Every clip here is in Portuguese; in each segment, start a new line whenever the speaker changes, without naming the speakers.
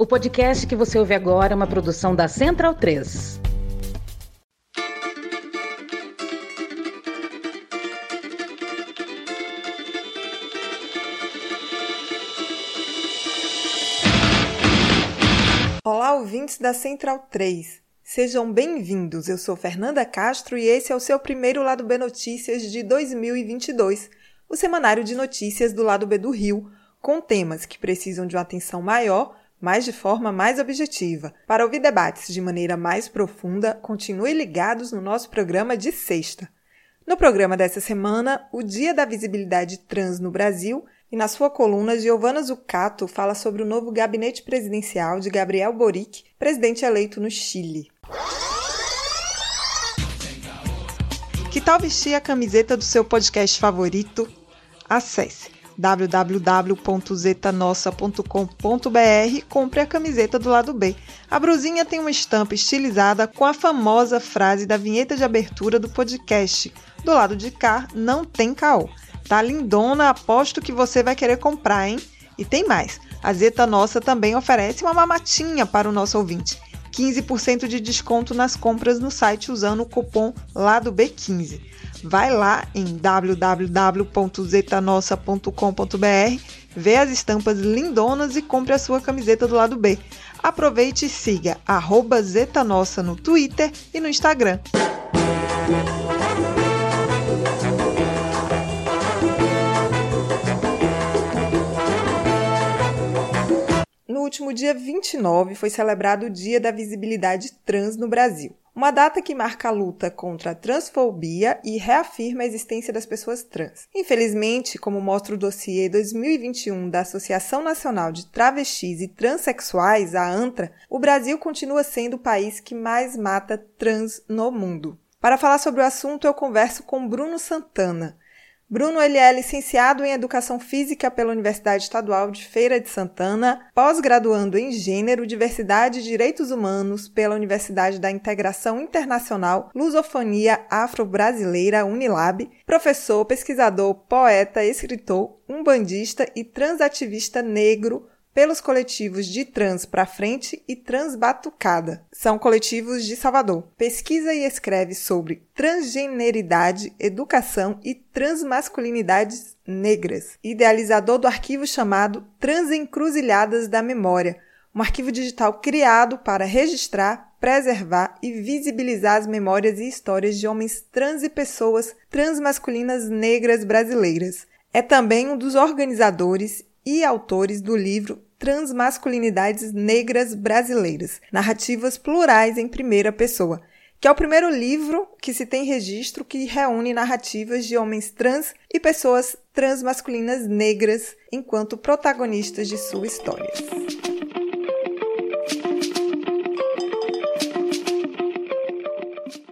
O podcast que você ouve agora é uma produção da Central 3.
Olá, ouvintes da Central 3. Sejam bem-vindos. Eu sou Fernanda Castro e esse é o seu primeiro Lado B Notícias de 2022, o semanário de notícias do Lado B do Rio, com temas que precisam de uma atenção maior, mas de forma mais objetiva. Para ouvir debates de maneira mais profunda, continue ligados no nosso programa de sexta. No programa dessa semana, o Dia da Visibilidade Trans no Brasil e na sua coluna, Giovanna Zucato fala sobre o novo gabinete presidencial de Gabriel Boric, presidente eleito no Chile. Que tal vestir a camiseta do seu podcast favorito? Acesse www.zetanossa.com.br compre a camiseta do lado B. A brusinha tem uma estampa estilizada com a famosa frase da vinheta de abertura do podcast. Do lado de cá não tem caô. Tá lindona, aposto que você vai querer comprar, hein? E tem mais. A Zeta Nossa também oferece uma mamatinha para o nosso ouvinte. 15% de desconto nas compras no site usando o cupom lado B15. Vai lá em www.zetanossa.com.br, vê as estampas lindonas e compre a sua camiseta do lado B. Aproveite e siga Zetanossa no Twitter e no Instagram. No último dia 29 foi celebrado o Dia da Visibilidade Trans no Brasil, uma data que marca a luta contra a transfobia e reafirma a existência das pessoas trans. Infelizmente, como mostra o dossiê 2021 da Associação Nacional de Travestis e Transsexuais, a ANTRA, o Brasil continua sendo o país que mais mata trans no mundo. Para falar sobre o assunto, eu converso com Bruno Santana. Bruno ele é licenciado em Educação Física pela Universidade Estadual de Feira de Santana, pós-graduando em Gênero, Diversidade e Direitos Humanos pela Universidade da Integração Internacional Lusofonia Afro-Brasileira Unilab, professor, pesquisador, poeta, escritor, umbandista e transativista negro, pelos coletivos de Trans Pra Frente e Trans Batucada. São coletivos de Salvador. Pesquisa e escreve sobre transgeneridade, educação e transmasculinidades negras. Idealizador do arquivo chamado Transencruzilhadas da Memória, um arquivo digital criado para registrar, preservar e visibilizar as memórias e histórias de homens trans e pessoas transmasculinas negras brasileiras. É também um dos organizadores e autores do livro Transmasculinidades Negras Brasileiras, narrativas plurais em primeira pessoa, que é o primeiro livro que se tem registro que reúne narrativas de homens trans e pessoas transmasculinas negras enquanto protagonistas de sua história.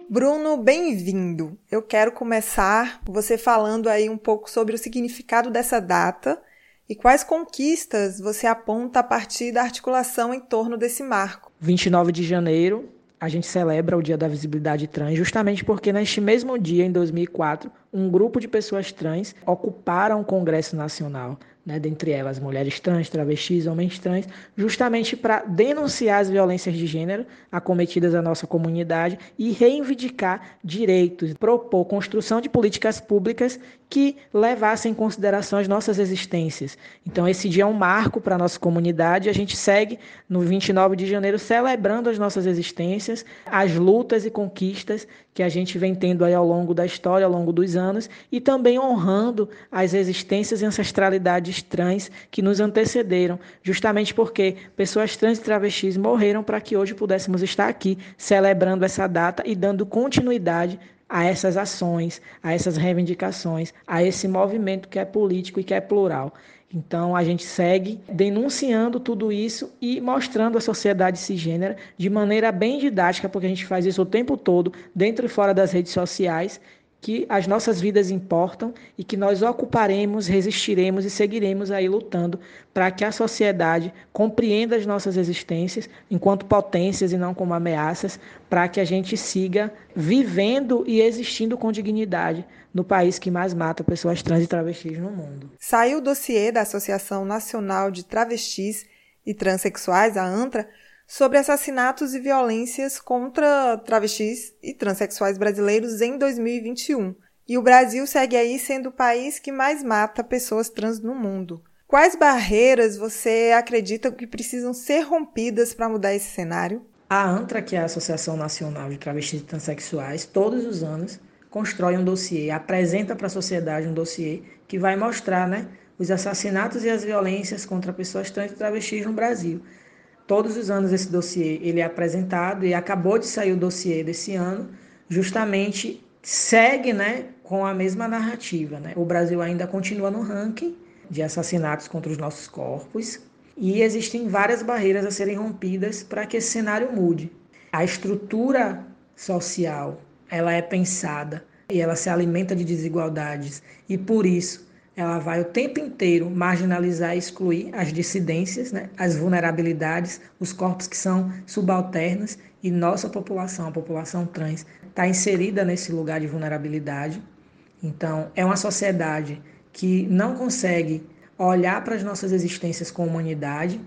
Bruno, bem-vindo. Eu quero começar você falando aí um pouco sobre o significado dessa data e quais conquistas você aponta a partir da articulação em torno desse marco?
29 de janeiro, a gente celebra o Dia da Visibilidade Trans, justamente porque neste mesmo dia, em 2004, um grupo de pessoas trans ocuparam o Congresso Nacional né, dentre elas mulheres trans, travestis, homens trans, justamente para denunciar as violências de gênero acometidas à nossa comunidade e reivindicar direitos, propor construção de políticas públicas que levassem em consideração as nossas existências. Então, esse dia é um marco para a nossa comunidade. A gente segue no 29 de janeiro celebrando as nossas existências, as lutas e conquistas que a gente vem tendo aí ao longo da história, ao longo dos anos, e também honrando as existências e ancestralidades trans que nos antecederam, justamente porque pessoas trans e travestis morreram para que hoje pudéssemos estar aqui celebrando essa data e dando continuidade a essas ações, a essas reivindicações, a esse movimento que é político e que é plural. Então a gente segue denunciando tudo isso e mostrando a sociedade cisgênera de maneira bem didática, porque a gente faz isso o tempo todo, dentro e fora das redes sociais, que as nossas vidas importam e que nós ocuparemos, resistiremos e seguiremos aí lutando para que a sociedade compreenda as nossas existências enquanto potências e não como ameaças, para que a gente siga vivendo e existindo com dignidade no país que mais mata pessoas trans e travestis no mundo.
Saiu o dossiê da Associação Nacional de Travestis e Transsexuais, a ANTRA, sobre assassinatos e violências contra travestis e transexuais brasileiros em 2021. E o Brasil segue aí sendo o país que mais mata pessoas trans no mundo. Quais barreiras você acredita que precisam ser rompidas para mudar esse cenário?
A ANTRA, que é a Associação Nacional de Travestis e Transsexuais, todos os anos constrói um dossiê, apresenta para a sociedade um dossiê que vai mostrar né, os assassinatos e as violências contra pessoas trans e travestis no Brasil. Todos os anos esse dossiê ele é apresentado e acabou de sair o dossiê desse ano, justamente segue né, com a mesma narrativa. Né? O Brasil ainda continua no ranking de assassinatos contra os nossos corpos e existem várias barreiras a serem rompidas para que esse cenário mude. A estrutura social ela é pensada e ela se alimenta de desigualdades e por isso ela vai o tempo inteiro marginalizar e excluir as dissidências, né, as vulnerabilidades, os corpos que são subalternos e nossa população, a população trans, está inserida nesse lugar de vulnerabilidade. Então, é uma sociedade que não consegue olhar para as nossas existências com humanidade.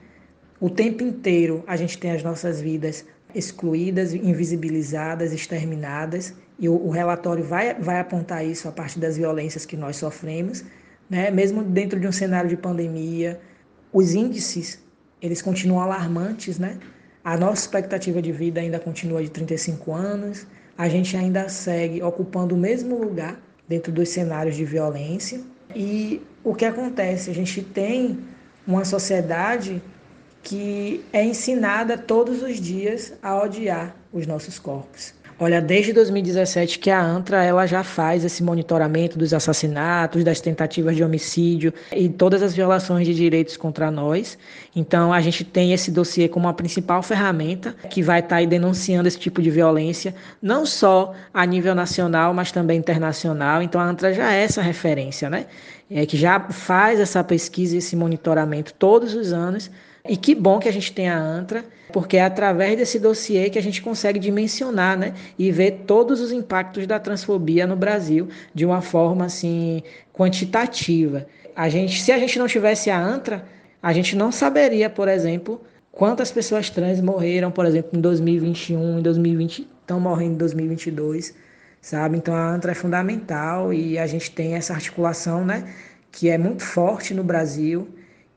O tempo inteiro a gente tem as nossas vidas excluídas, invisibilizadas, exterminadas, e o, o relatório vai, vai apontar isso a partir das violências que nós sofremos né? Mesmo dentro de um cenário de pandemia, os índices eles continuam alarmantes, né? A nossa expectativa de vida ainda continua de 35 anos, a gente ainda segue ocupando o mesmo lugar dentro dos cenários de violência. E o que acontece? A gente tem uma sociedade que é ensinada todos os dias a odiar os nossos corpos. Olha, desde 2017 que a ANTRA ela já faz esse monitoramento dos assassinatos, das tentativas de homicídio e todas as violações de direitos contra nós. Então a gente tem esse dossiê como a principal ferramenta que vai estar tá denunciando esse tipo de violência, não só a nível nacional, mas também internacional. Então a ANTRA já é essa referência, né? É, que já faz essa pesquisa e esse monitoramento todos os anos e que bom que a gente tem a ANTRA, porque é através desse dossiê que a gente consegue dimensionar né, e ver todos os impactos da transfobia no Brasil de uma forma assim quantitativa. A gente, se a gente não tivesse a ANTRA, a gente não saberia, por exemplo, quantas pessoas trans morreram, por exemplo, em 2021, em 2020, estão morrendo em 2022, sabe? Então a ANTRA é fundamental e a gente tem essa articulação, né, que é muito forte no Brasil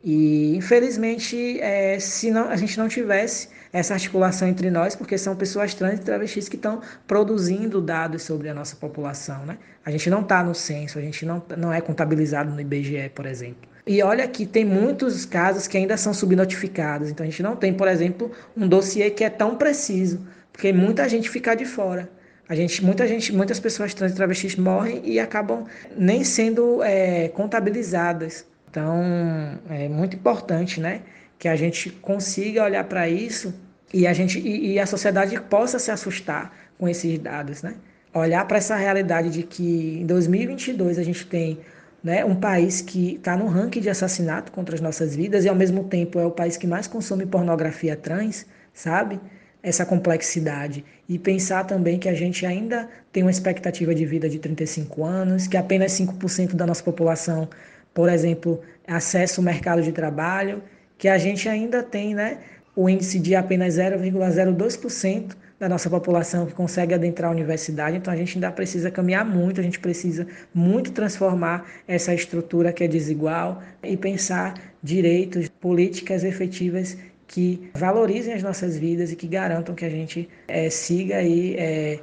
e, infelizmente, é, se não, a gente não tivesse essa articulação entre nós, porque são pessoas trans e travestis que estão produzindo dados sobre a nossa população. Né? A gente não está no censo, a gente não, não é contabilizado no IBGE, por exemplo. E olha que tem muitos casos que ainda são subnotificados. Então, a gente não tem, por exemplo, um dossiê que é tão preciso, porque muita gente fica de fora. A gente, muita gente, muitas pessoas trans e travestis morrem e acabam nem sendo é, contabilizadas então, é muito importante, né, que a gente consiga olhar para isso e a gente e, e, a sociedade possa se assustar com esses dados, né? Olhar para essa realidade de que em 2022 a gente tem né, um país que está no ranking de assassinato contra as nossas vidas e ao mesmo tempo é o país que mais consome pornografia trans, sabe? Essa complexidade e pensar também que a gente ainda tem uma expectativa de vida de 35 anos, que apenas 5% da nossa população por exemplo, acesso ao mercado de trabalho, que a gente ainda tem né, o índice de apenas 0,02% da nossa população que consegue adentrar a universidade, então a gente ainda precisa caminhar muito, a gente precisa muito transformar essa estrutura que é desigual e pensar direitos, políticas efetivas que valorizem as nossas vidas e que garantam que a gente é, siga aí é,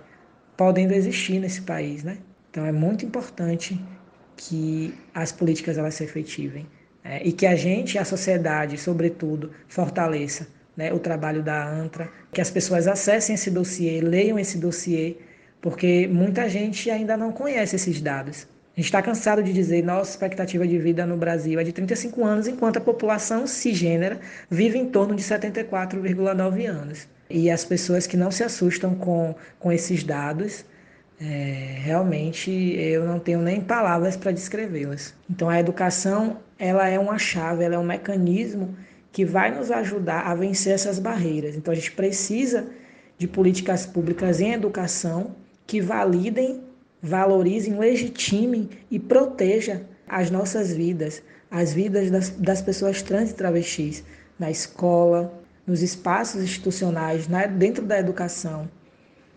podendo existir nesse país, né? Então é muito importante que as políticas elas se efetivem é, e que a gente, a sociedade, sobretudo, fortaleça né, o trabalho da ANTRA, que as pessoas acessem esse dossiê, leiam esse dossiê, porque muita gente ainda não conhece esses dados. A gente está cansado de dizer nossa expectativa de vida no Brasil é de 35 anos, enquanto a população cisgênera vive em torno de 74,9 anos. E as pessoas que não se assustam com, com esses dados é, realmente eu não tenho nem palavras para descrevê-las. Então a educação ela é uma chave, ela é um mecanismo que vai nos ajudar a vencer essas barreiras. Então a gente precisa de políticas públicas em educação que validem, valorizem, legitimem e protejam as nossas vidas, as vidas das, das pessoas trans e travestis. na escola, nos espaços institucionais, né, dentro da educação.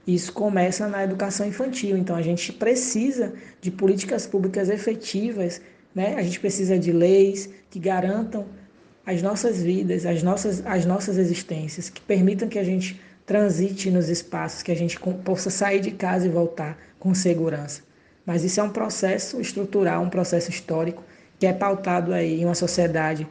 Isso começa na educação infantil, então a gente precisa de políticas públicas efetivas, né? a gente precisa de leis que garantam as nossas vidas, as nossas, as nossas existências, que permitam que a gente transite nos espaços, que a gente possa sair de casa e voltar com segurança. Mas isso é um processo estrutural, um processo histórico, que é pautado aí em uma sociedade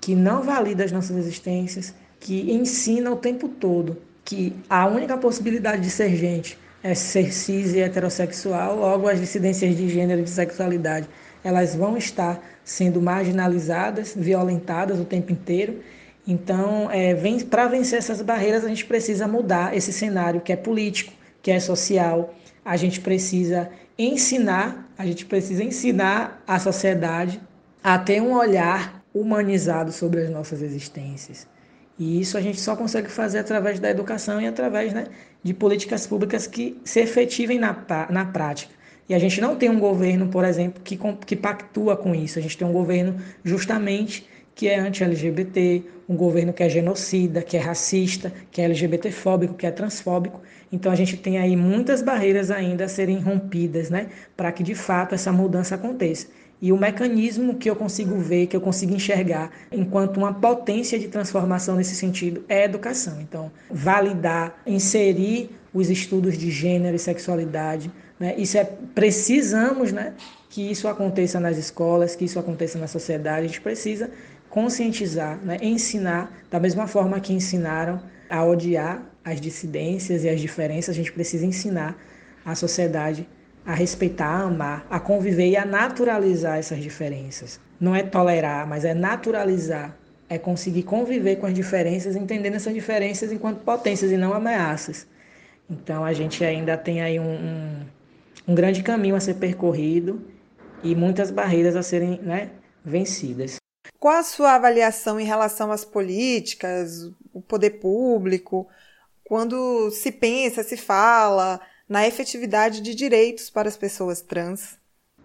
que não valida as nossas existências, que ensina o tempo todo que a única possibilidade de ser gente é ser cis e heterossexual, logo as dissidências de gênero e de sexualidade, elas vão estar sendo marginalizadas, violentadas o tempo inteiro. Então, é, para vencer essas barreiras, a gente precisa mudar esse cenário que é político, que é social. A gente precisa ensinar, a gente precisa ensinar a sociedade a ter um olhar humanizado sobre as nossas existências. E isso a gente só consegue fazer através da educação e através né, de políticas públicas que se efetivem na, na prática. E a gente não tem um governo, por exemplo, que, que pactua com isso. A gente tem um governo justamente que é anti-LGBT, um governo que é genocida, que é racista, que é LGBTfóbico, que é transfóbico. Então a gente tem aí muitas barreiras ainda a serem rompidas, né, para que de fato essa mudança aconteça. E o mecanismo que eu consigo ver, que eu consigo enxergar enquanto uma potência de transformação nesse sentido é a educação. Então, validar, inserir os estudos de gênero e sexualidade, né? Isso é precisamos, né, que isso aconteça nas escolas, que isso aconteça na sociedade. A gente precisa conscientizar, né, ensinar da mesma forma que ensinaram a odiar as dissidências e as diferenças, a gente precisa ensinar a sociedade a respeitar, a amar, a conviver e a naturalizar essas diferenças. Não é tolerar, mas é naturalizar. É conseguir conviver com as diferenças, entendendo essas diferenças enquanto potências e não ameaças. Então a gente ainda tem aí um, um, um grande caminho a ser percorrido e muitas barreiras a serem né, vencidas.
Qual a sua avaliação em relação às políticas, o poder público, quando se pensa, se fala na efetividade de direitos para as pessoas trans.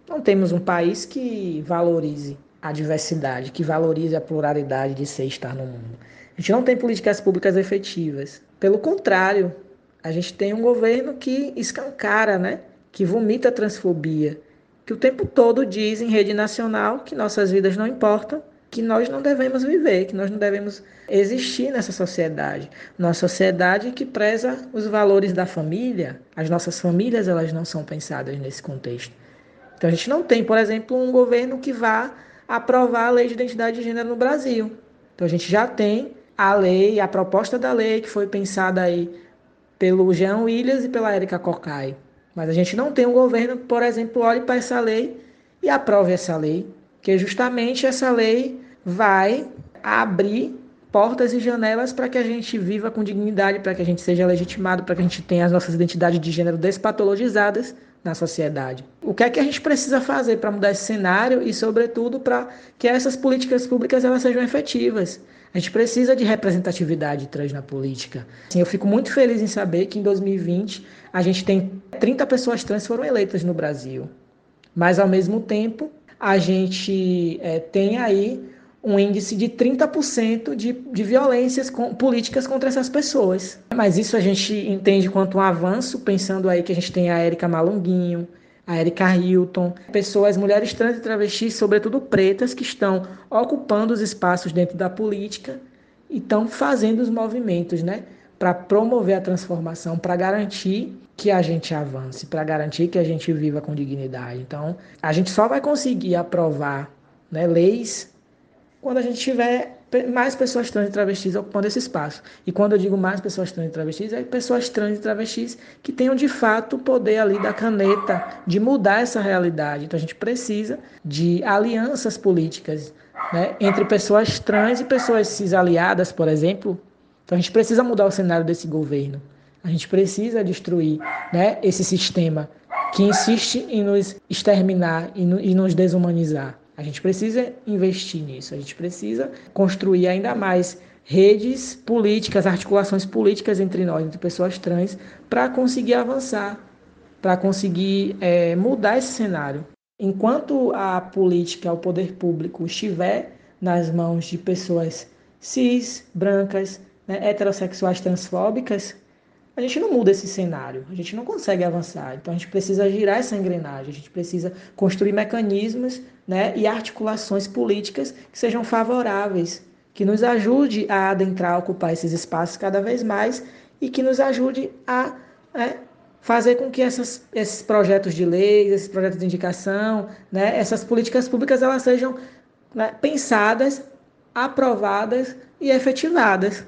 Não temos um país que valorize a diversidade, que valorize a pluralidade de ser e estar no mundo. A gente não tem políticas públicas efetivas. Pelo contrário, a gente tem um governo que escancara, né? que vomita a transfobia, que o tempo todo diz em rede nacional que nossas vidas não importam que nós não devemos viver, que nós não devemos existir nessa sociedade. Nossa sociedade que preza os valores da família, as nossas famílias elas não são pensadas nesse contexto. Então a gente não tem, por exemplo, um governo que vá aprovar a lei de identidade de gênero no Brasil. Então a gente já tem a lei, a proposta da lei que foi pensada aí pelo Jean Williams e pela Erika Cocai. Mas a gente não tem um governo que, por exemplo, olhe para essa lei e aprove essa lei que justamente essa lei vai abrir portas e janelas para que a gente viva com dignidade, para que a gente seja legitimado, para que a gente tenha as nossas identidades de gênero despatologizadas na sociedade. O que é que a gente precisa fazer para mudar esse cenário e, sobretudo, para que essas políticas públicas elas sejam efetivas? A gente precisa de representatividade trans na política. Assim, eu fico muito feliz em saber que em 2020 a gente tem 30 pessoas trans foram eleitas no Brasil. Mas, ao mesmo tempo, a gente é, tem aí um índice de 30% de, de violências com, políticas contra essas pessoas. Mas isso a gente entende quanto um avanço, pensando aí que a gente tem a Érica Malonguinho, a Erika Hilton, pessoas, mulheres trans e travestis, sobretudo pretas, que estão ocupando os espaços dentro da política e estão fazendo os movimentos, né? Para promover a transformação, para garantir que a gente avance, para garantir que a gente viva com dignidade. Então, a gente só vai conseguir aprovar né, leis quando a gente tiver mais pessoas trans e travestis ocupando esse espaço. E quando eu digo mais pessoas trans e travestis, é pessoas trans e travestis que tenham de fato o poder ali da caneta de mudar essa realidade. Então a gente precisa de alianças políticas né, entre pessoas trans e pessoas cis aliadas, por exemplo. Então a gente precisa mudar o cenário desse governo. A gente precisa destruir né, esse sistema que insiste em nos exterminar e, no, e nos desumanizar. A gente precisa investir nisso, a gente precisa construir ainda mais redes políticas, articulações políticas entre nós, entre pessoas trans, para conseguir avançar, para conseguir é, mudar esse cenário. Enquanto a política, o poder público estiver nas mãos de pessoas cis, brancas, né, heterossexuais transfóbicas, a gente não muda esse cenário, a gente não consegue avançar. Então a gente precisa girar essa engrenagem, a gente precisa construir mecanismos né, e articulações políticas que sejam favoráveis, que nos ajude a adentrar, a ocupar esses espaços cada vez mais e que nos ajude a é, fazer com que essas, esses projetos de lei, esses projetos de indicação, né, essas políticas públicas elas sejam né, pensadas, aprovadas e efetivadas.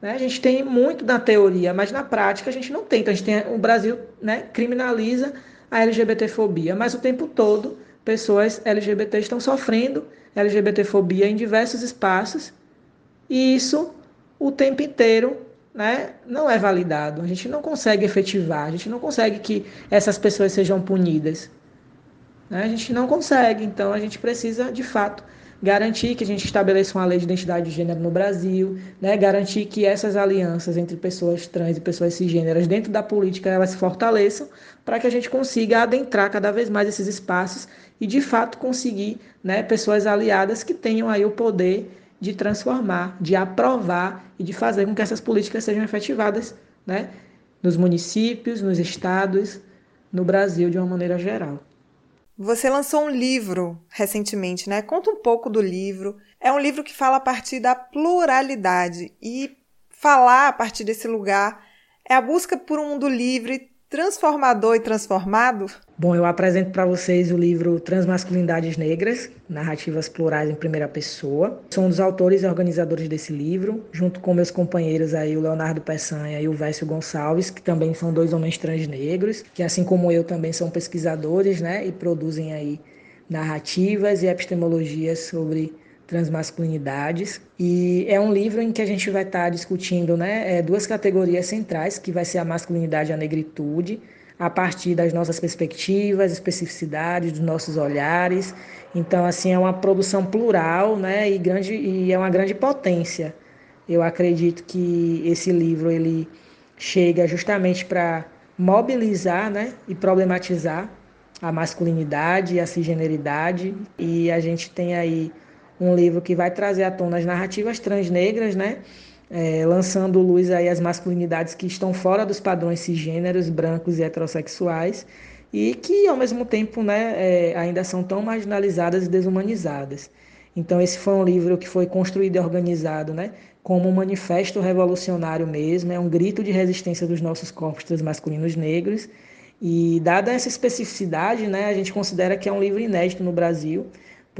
Né? A gente tem muito na teoria, mas na prática a gente não tem. Então, a gente tem, o Brasil né, criminaliza a LGBTfobia, mas o tempo todo pessoas LGBT estão sofrendo LGBTfobia em diversos espaços e isso o tempo inteiro né, não é validado. A gente não consegue efetivar, a gente não consegue que essas pessoas sejam punidas. Né? A gente não consegue, então a gente precisa de fato garantir que a gente estabeleça uma lei de identidade de gênero no Brasil, né? garantir que essas alianças entre pessoas trans e pessoas cisgêneras dentro da política elas se fortaleçam para que a gente consiga adentrar cada vez mais esses espaços e de fato conseguir né, pessoas aliadas que tenham aí o poder de transformar, de aprovar e de fazer com que essas políticas sejam efetivadas né, nos municípios, nos estados, no Brasil de uma maneira geral.
Você lançou um livro recentemente, né? Conta um pouco do livro. É um livro que fala a partir da pluralidade e falar a partir desse lugar é a busca por um mundo livre, transformador e transformado?
Bom, eu apresento para vocês o livro Transmasculinidades Negras, Narrativas Plurais em Primeira Pessoa. Sou um dos autores e organizadores desse livro, junto com meus companheiros aí, o Leonardo Peçanha e o Vécio Gonçalves, que também são dois homens trans negros, que assim como eu também são pesquisadores, né, e produzem aí narrativas e epistemologias sobre transmasculinidades. E é um livro em que a gente vai estar discutindo né, é, duas categorias centrais, que vai ser a masculinidade e a negritude, a partir das nossas perspectivas, especificidades, dos nossos olhares. Então, assim, é uma produção plural né, e, grande, e é uma grande potência. Eu acredito que esse livro ele chega justamente para mobilizar né, e problematizar a masculinidade a cisgeneridade. E a gente tem aí um livro que vai trazer à tona as narrativas transnegras, né? É, lançando luz aí às masculinidades que estão fora dos padrões cisgêneros, brancos e heterossexuais, e que ao mesmo tempo né, é, ainda são tão marginalizadas e desumanizadas. Então esse foi um livro que foi construído e organizado né, como um manifesto revolucionário mesmo, é um grito de resistência dos nossos corpos transmasculinos negros, e dada essa especificidade, né, a gente considera que é um livro inédito no Brasil,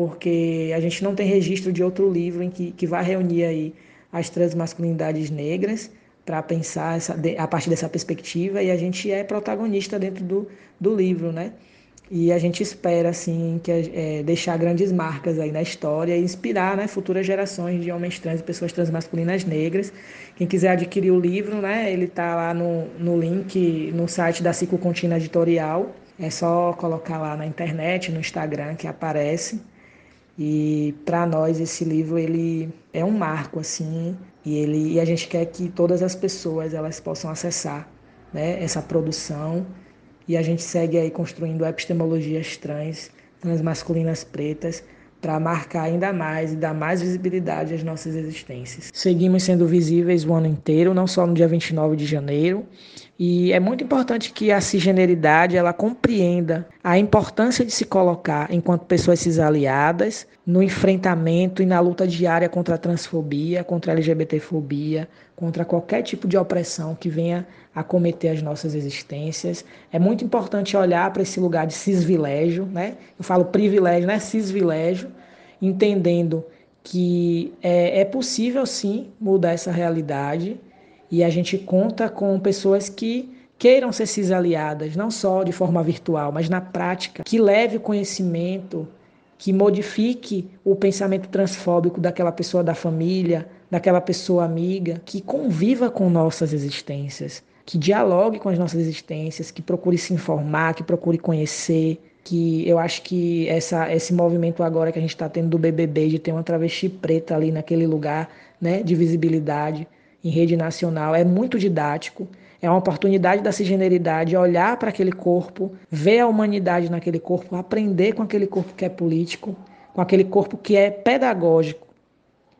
porque a gente não tem registro de outro livro em que, que vai reunir aí as transmasculinidades negras para pensar essa, a partir dessa perspectiva e a gente é protagonista dentro do, do livro, né? E a gente espera, assim, que é, deixar grandes marcas aí na história e inspirar né, futuras gerações de homens trans e pessoas transmasculinas negras. Quem quiser adquirir o livro, né, ele está lá no, no link no site da Ciclo Contínua Editorial. É só colocar lá na internet, no Instagram, que aparece. E para nós esse livro ele é um marco assim, e ele e a gente quer que todas as pessoas elas possam acessar, né, essa produção. E a gente segue aí construindo epistemologias trans, transmasculinas pretas, para marcar ainda mais e dar mais visibilidade às nossas existências. Seguimos sendo visíveis o ano inteiro, não só no dia 29 de janeiro, e é muito importante que a cisgeneridade ela compreenda a importância de se colocar enquanto pessoas cisaliadas no enfrentamento e na luta diária contra a transfobia, contra a LGBTfobia, contra qualquer tipo de opressão que venha a cometer as nossas existências. É muito importante olhar para esse lugar de cisvilégio, né? Eu falo privilégio, né? Cisvilégio, entendendo que é, é possível sim mudar essa realidade e a gente conta com pessoas que queiram ser cisaliadas, não só de forma virtual, mas na prática, que leve conhecimento, que modifique o pensamento transfóbico daquela pessoa da família, daquela pessoa amiga, que conviva com nossas existências, que dialogue com as nossas existências, que procure se informar, que procure conhecer, que eu acho que essa, esse movimento agora que a gente está tendo do BBB, de ter uma travesti preta ali naquele lugar né, de visibilidade, em rede nacional é muito didático. É uma oportunidade da cisgeneridade olhar para aquele corpo, ver a humanidade naquele corpo, aprender com aquele corpo que é político, com aquele corpo que é pedagógico.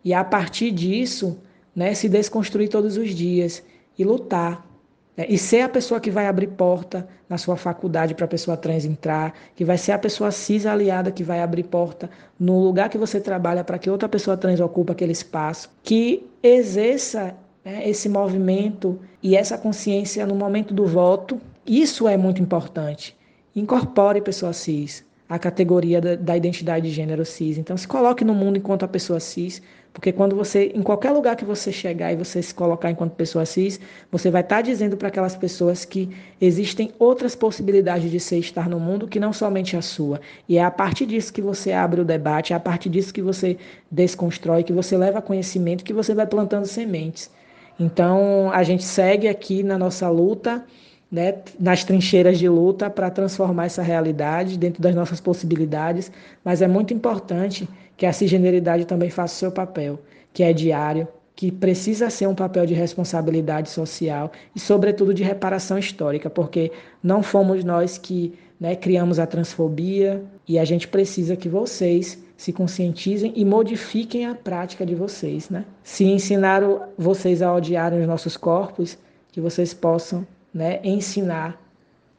E a partir disso, né, se desconstruir todos os dias e lutar. Né, e ser a pessoa que vai abrir porta na sua faculdade para a pessoa trans entrar, que vai ser a pessoa cis aliada que vai abrir porta no lugar que você trabalha para que outra pessoa trans ocupe aquele espaço, que exerça né, esse movimento e essa consciência no momento do voto. Isso é muito importante. Incorpore pessoa cis, a categoria da, da, identidade de gênero cis. Então, se coloque no mundo enquanto a pessoa cis, porque quando você, em qualquer lugar que você chegar e você se colocar enquanto pessoa cis, você vai estar dizendo para aquelas pessoas que existem outras possibilidades de ser estar no mundo que não somente a sua. E é a partir disso que você abre o debate, é a partir disso que você desconstrói, que você leva conhecimento, que você vai plantando sementes. Então, a gente segue aqui na nossa luta né, nas trincheiras de luta para transformar essa realidade dentro das nossas possibilidades, mas é muito importante que a cisgeneridade também faça o seu papel, que é diário, que precisa ser um papel de responsabilidade social e, sobretudo, de reparação histórica, porque não fomos nós que né, criamos a transfobia e a gente precisa que vocês se conscientizem e modifiquem a prática de vocês. Né? Se ensinaram vocês a odiarem os nossos corpos, que vocês possam né, ensinar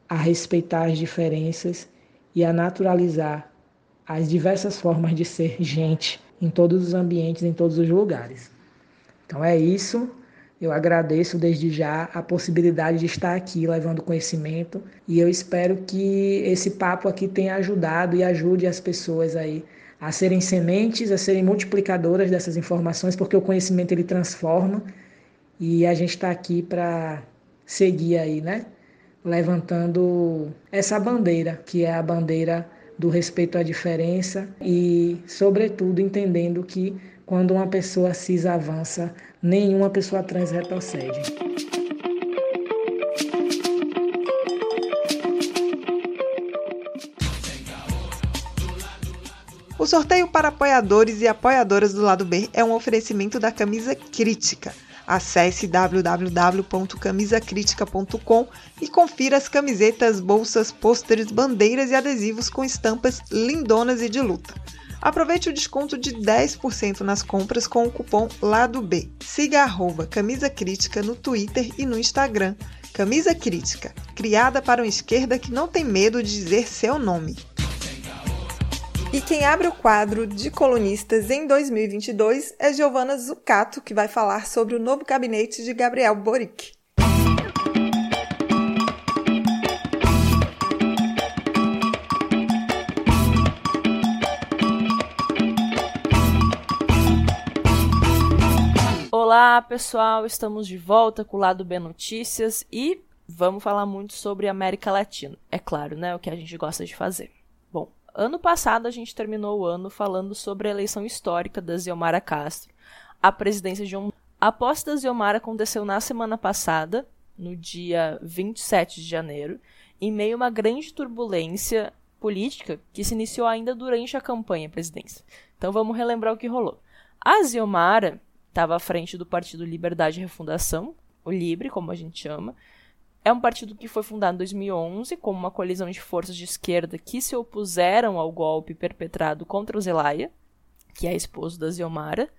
a respeitar as diferenças e a naturalizar as diversas formas de ser gente em todos os ambientes, em todos os lugares. Então é isso. Eu agradeço desde já a possibilidade de estar aqui levando conhecimento e eu espero que esse papo aqui tenha ajudado e ajude as pessoas aí a serem sementes, a serem multiplicadoras dessas informações, porque o conhecimento ele transforma e a gente está aqui para seguir aí, né? Levantando essa bandeira, que é a bandeira do respeito à diferença e, sobretudo, entendendo que quando uma pessoa cis avança, nenhuma pessoa trans retrocede.
O sorteio para apoiadores e apoiadoras do lado B é um oferecimento da camisa Crítica Acesse www.camisacritica.com e confira as camisetas, bolsas, pôsteres, bandeiras e adesivos com estampas lindonas e de luta. Aproveite o desconto de 10% nas compras com o cupom Lado B. Siga arroba Camisa Crítica no Twitter e no Instagram. Camisa Crítica, criada para uma esquerda que não tem medo de dizer seu nome. E quem abre o quadro de colunistas em 2022 é Giovana Zucato, que vai falar sobre o novo gabinete de Gabriel Boric.
Olá, pessoal, estamos de volta com o Lado B Notícias e vamos falar muito sobre América Latina. É claro, né? O que a gente gosta de fazer. Ano passado a gente terminou o ano falando sobre a eleição histórica da Ziomara Castro à presidência de Honduras. A posse da Ziomara aconteceu na semana passada, no dia 27 de janeiro, em meio a uma grande turbulência política que se iniciou ainda durante a campanha à presidência. Então vamos relembrar o que rolou. A Ziomara estava à frente do Partido Liberdade e Refundação, o Libre, como a gente chama, é um partido que foi fundado em 2011 como uma colisão de forças de esquerda que se opuseram ao golpe perpetrado contra o Zelaya, que é esposo da Ziomara,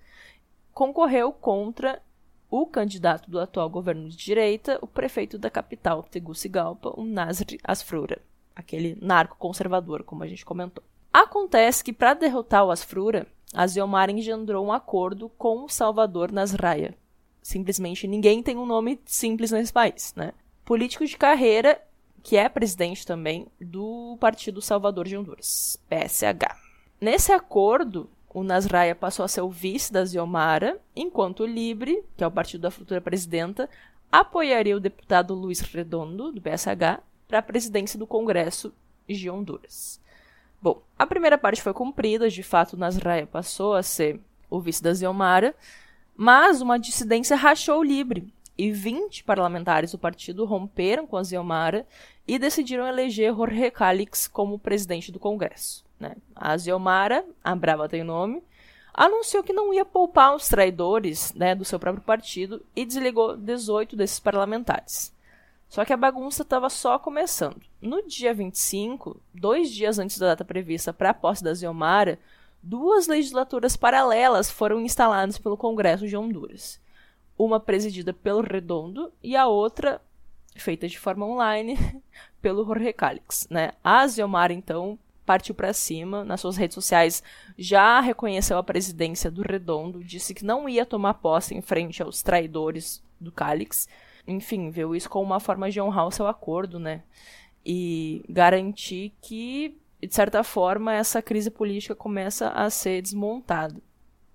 concorreu contra o candidato do atual governo de direita, o prefeito da capital, Tegucigalpa, o Nasri Asfrura, aquele narco-conservador, como a gente comentou. Acontece que, para derrotar o Asfrura, a Ziomara engendrou um acordo com o Salvador Nasraya. Simplesmente ninguém tem um nome simples nesse país, né? Político de carreira, que é presidente também do Partido Salvador de Honduras, PSH. Nesse acordo, o Nasraya passou a ser o vice da Ziomara, enquanto o Libre, que é o partido da futura presidenta, apoiaria o deputado Luiz Redondo, do PSH, para a presidência do Congresso de Honduras. Bom, a primeira parte foi cumprida, de fato, Nasraya passou a ser o vice da Ziomara, mas uma dissidência rachou o Libre e 20 parlamentares do partido romperam com a Ziomara e decidiram eleger Jorge Calix como presidente do Congresso. Né? A Ziomara, a brava tem nome, anunciou que não ia poupar os traidores né, do seu próprio partido e desligou 18 desses parlamentares. Só que a bagunça estava só começando. No dia 25, dois dias antes da data prevista para a posse da Ziomara, duas legislaturas paralelas foram instaladas pelo Congresso de Honduras. Uma presidida pelo Redondo e a outra, feita de forma online, pelo Jorge Calix. Né? A Ziomar, então, partiu para cima, nas suas redes sociais já reconheceu a presidência do Redondo, disse que não ia tomar posse em frente aos traidores do Calix. Enfim, viu isso como uma forma de honrar o seu acordo, né? E garantir que, de certa forma, essa crise política começa a ser desmontada.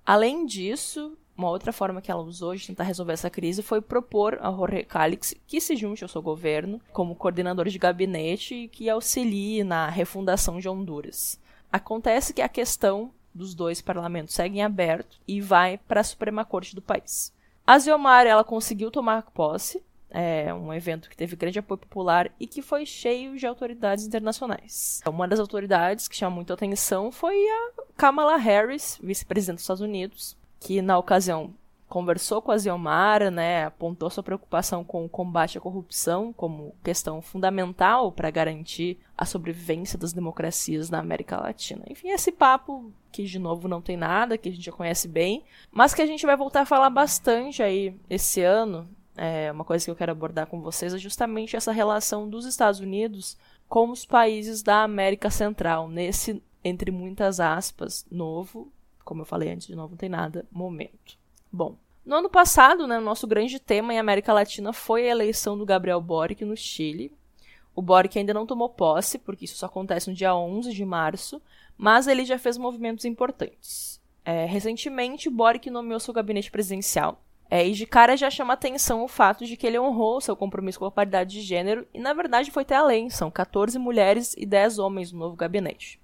Além disso, uma outra forma que ela usou de tentar resolver essa crise foi propor a Jorge Calix que se junte ao seu governo como coordenador de gabinete e que auxilie na refundação de Honduras. Acontece que a questão dos dois parlamentos segue em aberto e vai para a Suprema Corte do país. A Ziomar ela conseguiu tomar posse, é um evento que teve grande apoio popular e que foi cheio de autoridades internacionais. Uma das autoridades que chamou muita atenção foi a Kamala Harris, vice-presidente dos Estados Unidos, que na ocasião conversou com a Ziomara, né, apontou sua preocupação com o combate à corrupção como questão fundamental para garantir a sobrevivência das democracias na América Latina. Enfim, esse papo que de novo não tem nada, que a gente já conhece bem, mas que a gente vai voltar a falar bastante aí esse ano. É, uma coisa que eu quero abordar com vocês é justamente essa relação dos Estados Unidos com os países da América Central, nesse, entre muitas aspas, novo como eu falei antes, de novo, não tem nada. Momento. Bom, no ano passado, né, o nosso grande tema em América Latina foi a eleição do Gabriel Boric no Chile. O Boric ainda não tomou posse, porque isso só acontece no dia 11 de março, mas ele já fez movimentos importantes. É, recentemente, Boric nomeou seu gabinete presidencial, é, e de cara já chama atenção o fato de que ele honrou seu compromisso com a paridade de gênero e, na verdade, foi até além. São 14 mulheres e 10 homens no novo gabinete.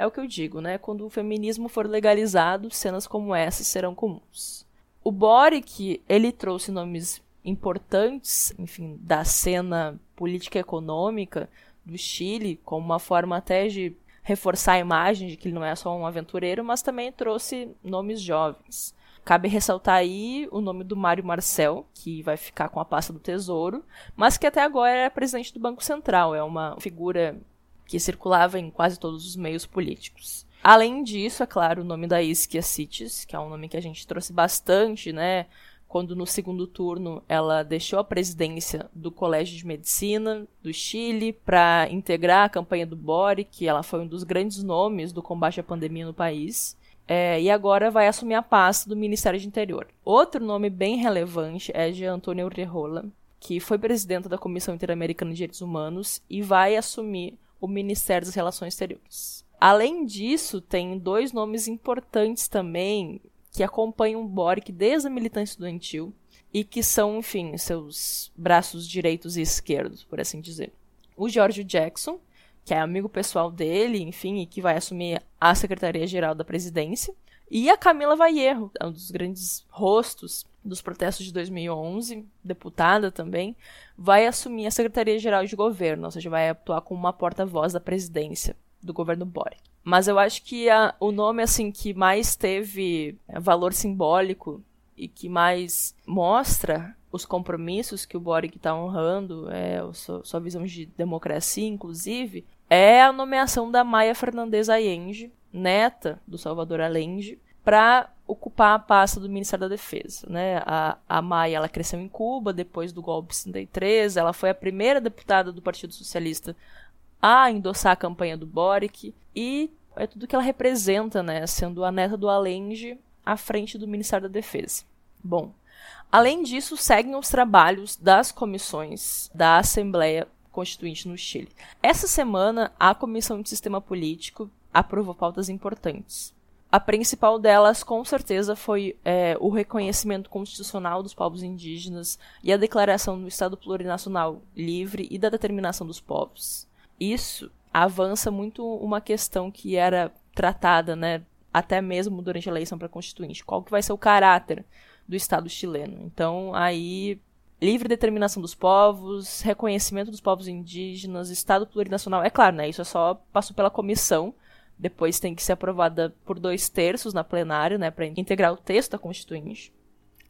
É o que eu digo, né? Quando o feminismo for legalizado, cenas como essa serão comuns. O Boric, ele trouxe nomes importantes, enfim, da cena política e econômica do Chile, como uma forma até de reforçar a imagem de que ele não é só um aventureiro, mas também trouxe nomes jovens. Cabe ressaltar aí o nome do Mário Marcel, que vai ficar com a pasta do Tesouro, mas que até agora é presidente do Banco Central. É uma figura que circulava em quase todos os meios políticos. Além disso, é claro, o nome da Isquia Cities, que é um nome que a gente trouxe bastante, né? Quando no segundo turno ela deixou a presidência do Colégio de Medicina do Chile para integrar a campanha do Boric, ela foi um dos grandes nomes do combate à pandemia no país. É, e agora vai assumir a pasta do Ministério do Interior. Outro nome bem relevante é de Antônio Urrejola, que foi presidente da Comissão Interamericana de Direitos Humanos e vai assumir o Ministério das Relações Exteriores. Além disso, tem dois nomes importantes também que acompanham o Boric desde a militância estudantil e que são, enfim, seus braços direitos e esquerdos, por assim dizer. O George Jackson, que é amigo pessoal dele, enfim, e que vai assumir a Secretaria-Geral da Presidência, e a Camila Vallejo, um dos grandes rostos dos protestos de 2011, deputada também, vai assumir a Secretaria-Geral de Governo, ou seja, vai atuar como uma porta-voz da presidência do governo Boric. Mas eu acho que a, o nome assim que mais teve é, valor simbólico e que mais mostra os compromissos que o Boric está honrando, é, sua, sua visão de democracia, inclusive, é a nomeação da Maia Fernandes Allende, neta do Salvador Allende, para ocupar a pasta do Ministério da Defesa. Né? A, a Maia ela cresceu em Cuba depois do golpe de 63, ela foi a primeira deputada do Partido Socialista a endossar a campanha do Boric e é tudo que ela representa, né? sendo a neta do Allende à frente do Ministério da Defesa. Bom, além disso, seguem os trabalhos das comissões da Assembleia Constituinte no Chile. Essa semana, a Comissão de Sistema Político aprovou pautas importantes. A principal delas, com certeza, foi é, o reconhecimento constitucional dos povos indígenas e a declaração do Estado plurinacional livre e da determinação dos povos. Isso avança muito uma questão que era tratada, né, até mesmo durante a eleição para constituinte. Qual que vai ser o caráter do Estado chileno? Então, aí livre determinação dos povos, reconhecimento dos povos indígenas, Estado plurinacional. É claro, né? Isso é só passou pela comissão depois tem que ser aprovada por dois terços na plenária, né, para integrar o texto da Constituinte.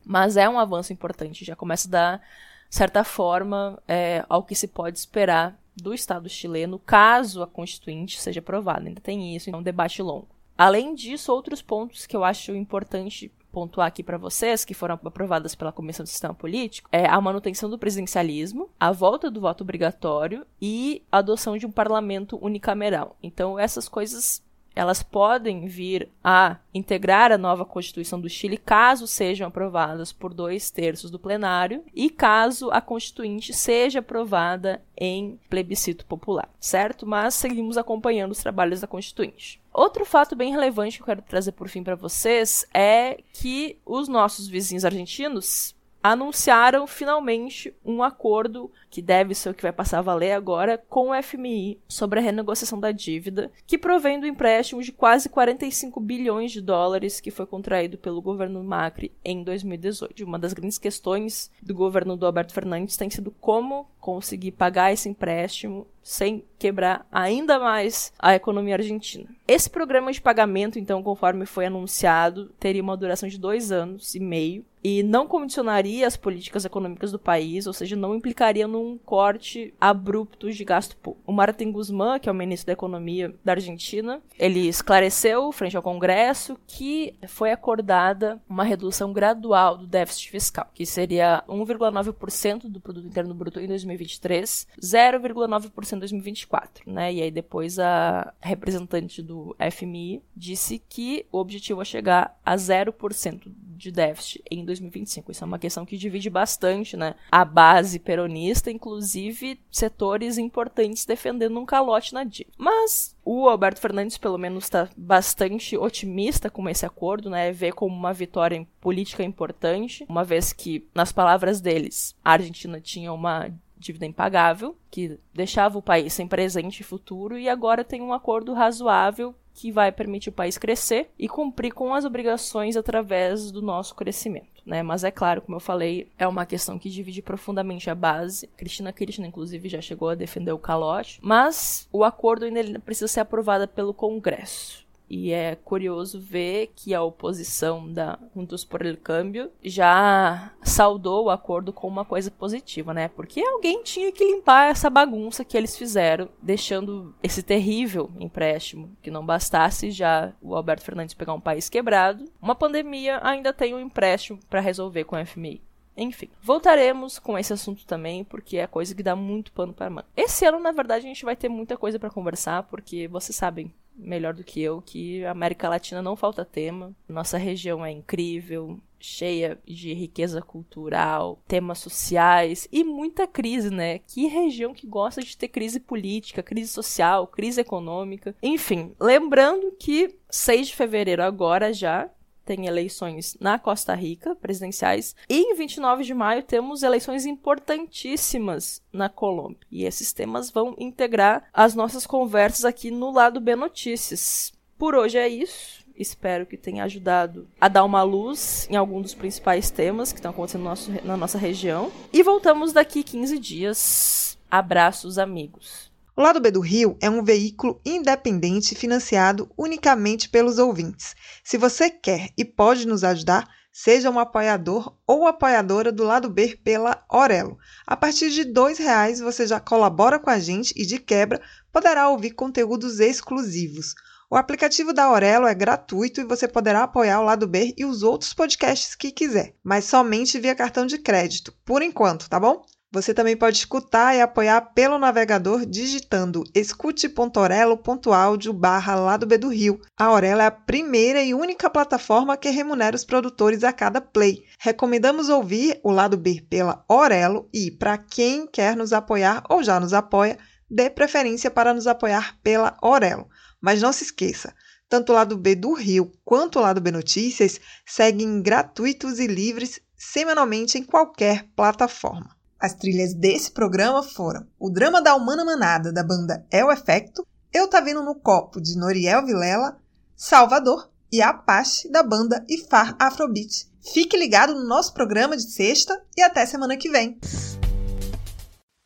Mas é um avanço importante, já começa a dar certa forma é, ao que se pode esperar do Estado chileno caso a Constituinte seja aprovada. Ainda tem isso, então é um debate longo. Além disso, outros pontos que eu acho importante pontuar aqui para vocês, que foram aprovadas pela Comissão do Sistema Político, é a manutenção do presidencialismo, a volta do voto obrigatório e a adoção de um parlamento unicameral. Então, essas coisas elas podem vir a integrar a nova Constituição do Chile caso sejam aprovadas por dois terços do plenário e caso a Constituinte seja aprovada em plebiscito popular, certo? Mas seguimos acompanhando os trabalhos da Constituinte. Outro fato bem relevante que eu quero trazer por fim para vocês é que os nossos vizinhos argentinos anunciaram finalmente um acordo que deve ser o que vai passar a valer agora com o FMI sobre a renegociação da dívida, que provém do empréstimo de quase 45 bilhões de dólares que foi contraído pelo governo Macri em 2018. Uma das grandes questões do governo do Alberto Fernandes tem sido como conseguir pagar esse empréstimo sem quebrar ainda mais a economia argentina. Esse programa de pagamento, então, conforme foi anunciado, teria uma duração de dois anos e meio e não condicionaria as políticas econômicas do país, ou seja, não implicaria num corte abrupto de gasto público. O Martin Guzmán, que é o ministro da Economia da Argentina, ele esclareceu frente ao Congresso que foi acordada uma redução gradual do déficit fiscal, que seria 1,9% do produto interno bruto em 2023, 0,9% em 2024, né? E aí depois a representante do FMI disse que o objetivo é chegar a 0% de déficit em 2025. Isso é uma questão que divide bastante, né? A base peronista, inclusive setores importantes defendendo um calote na dívida. Mas o Alberto Fernandes, pelo menos, está bastante otimista com esse acordo, né? Vê como uma vitória política importante, uma vez que, nas palavras deles, a Argentina tinha uma dívida impagável, que deixava o país sem presente e futuro, e agora tem um acordo razoável que vai permitir o país crescer e cumprir com as obrigações através do nosso crescimento. Né? Mas é claro, como eu falei, é uma questão que divide profundamente a base. Cristina Kirchner, inclusive, já chegou a defender o calote. Mas o acordo ainda precisa ser aprovado pelo Congresso. E é curioso ver que a oposição da Juntos por el Câmbio já saudou o acordo como uma coisa positiva, né? Porque alguém tinha que limpar essa bagunça que eles fizeram, deixando esse terrível empréstimo, que não bastasse já o Alberto Fernandes pegar um país quebrado, uma pandemia ainda tem um empréstimo para resolver com o FMI. Enfim, voltaremos com esse assunto também, porque é coisa que dá muito pano para manga. Esse ano, na verdade, a gente vai ter muita coisa para conversar, porque vocês sabem, melhor do que eu que a América Latina não falta tema. Nossa região é incrível, cheia de riqueza cultural, temas sociais e muita crise, né? Que região que gosta de ter crise política, crise social, crise econômica. Enfim, lembrando que 6 de fevereiro agora já tem eleições na Costa Rica, presidenciais, e em 29 de maio temos eleições importantíssimas na Colômbia. E esses temas vão integrar as nossas conversas aqui no lado B Notícias. Por hoje é isso. Espero que tenha ajudado a dar uma luz em algum dos principais temas que estão acontecendo no nosso, na nossa região. E voltamos daqui 15 dias. Abraços, amigos.
O Lado B do Rio é um veículo independente financiado unicamente pelos ouvintes. Se você quer e pode nos ajudar, seja um apoiador ou apoiadora do Lado B pela Orelo. A partir de R$ reais você já colabora com a gente e, de quebra, poderá ouvir conteúdos exclusivos. O aplicativo da Aurelo é gratuito e você poderá apoiar o Lado B e os outros podcasts que quiser, mas somente via cartão de crédito, por enquanto, tá bom? Você também pode escutar e apoiar pelo navegador digitando escute.orelo.audio barra Lado B do Rio. A Aurelo é a primeira e única plataforma que remunera os produtores a cada play. Recomendamos ouvir o Lado B pela Aurelo e, para quem quer nos apoiar ou já nos apoia, dê preferência para nos apoiar pela Aurelo. Mas não se esqueça, tanto o Lado B do Rio quanto o Lado B Notícias seguem gratuitos e livres semanalmente em qualquer plataforma. As trilhas desse programa foram o Drama da Humana Manada, da banda É o Efecto, Eu Tá Vindo no Copo, de Noriel Vilela, Salvador e Apache, da banda Ifar Afrobeat. Fique ligado no nosso programa de sexta e até semana que vem.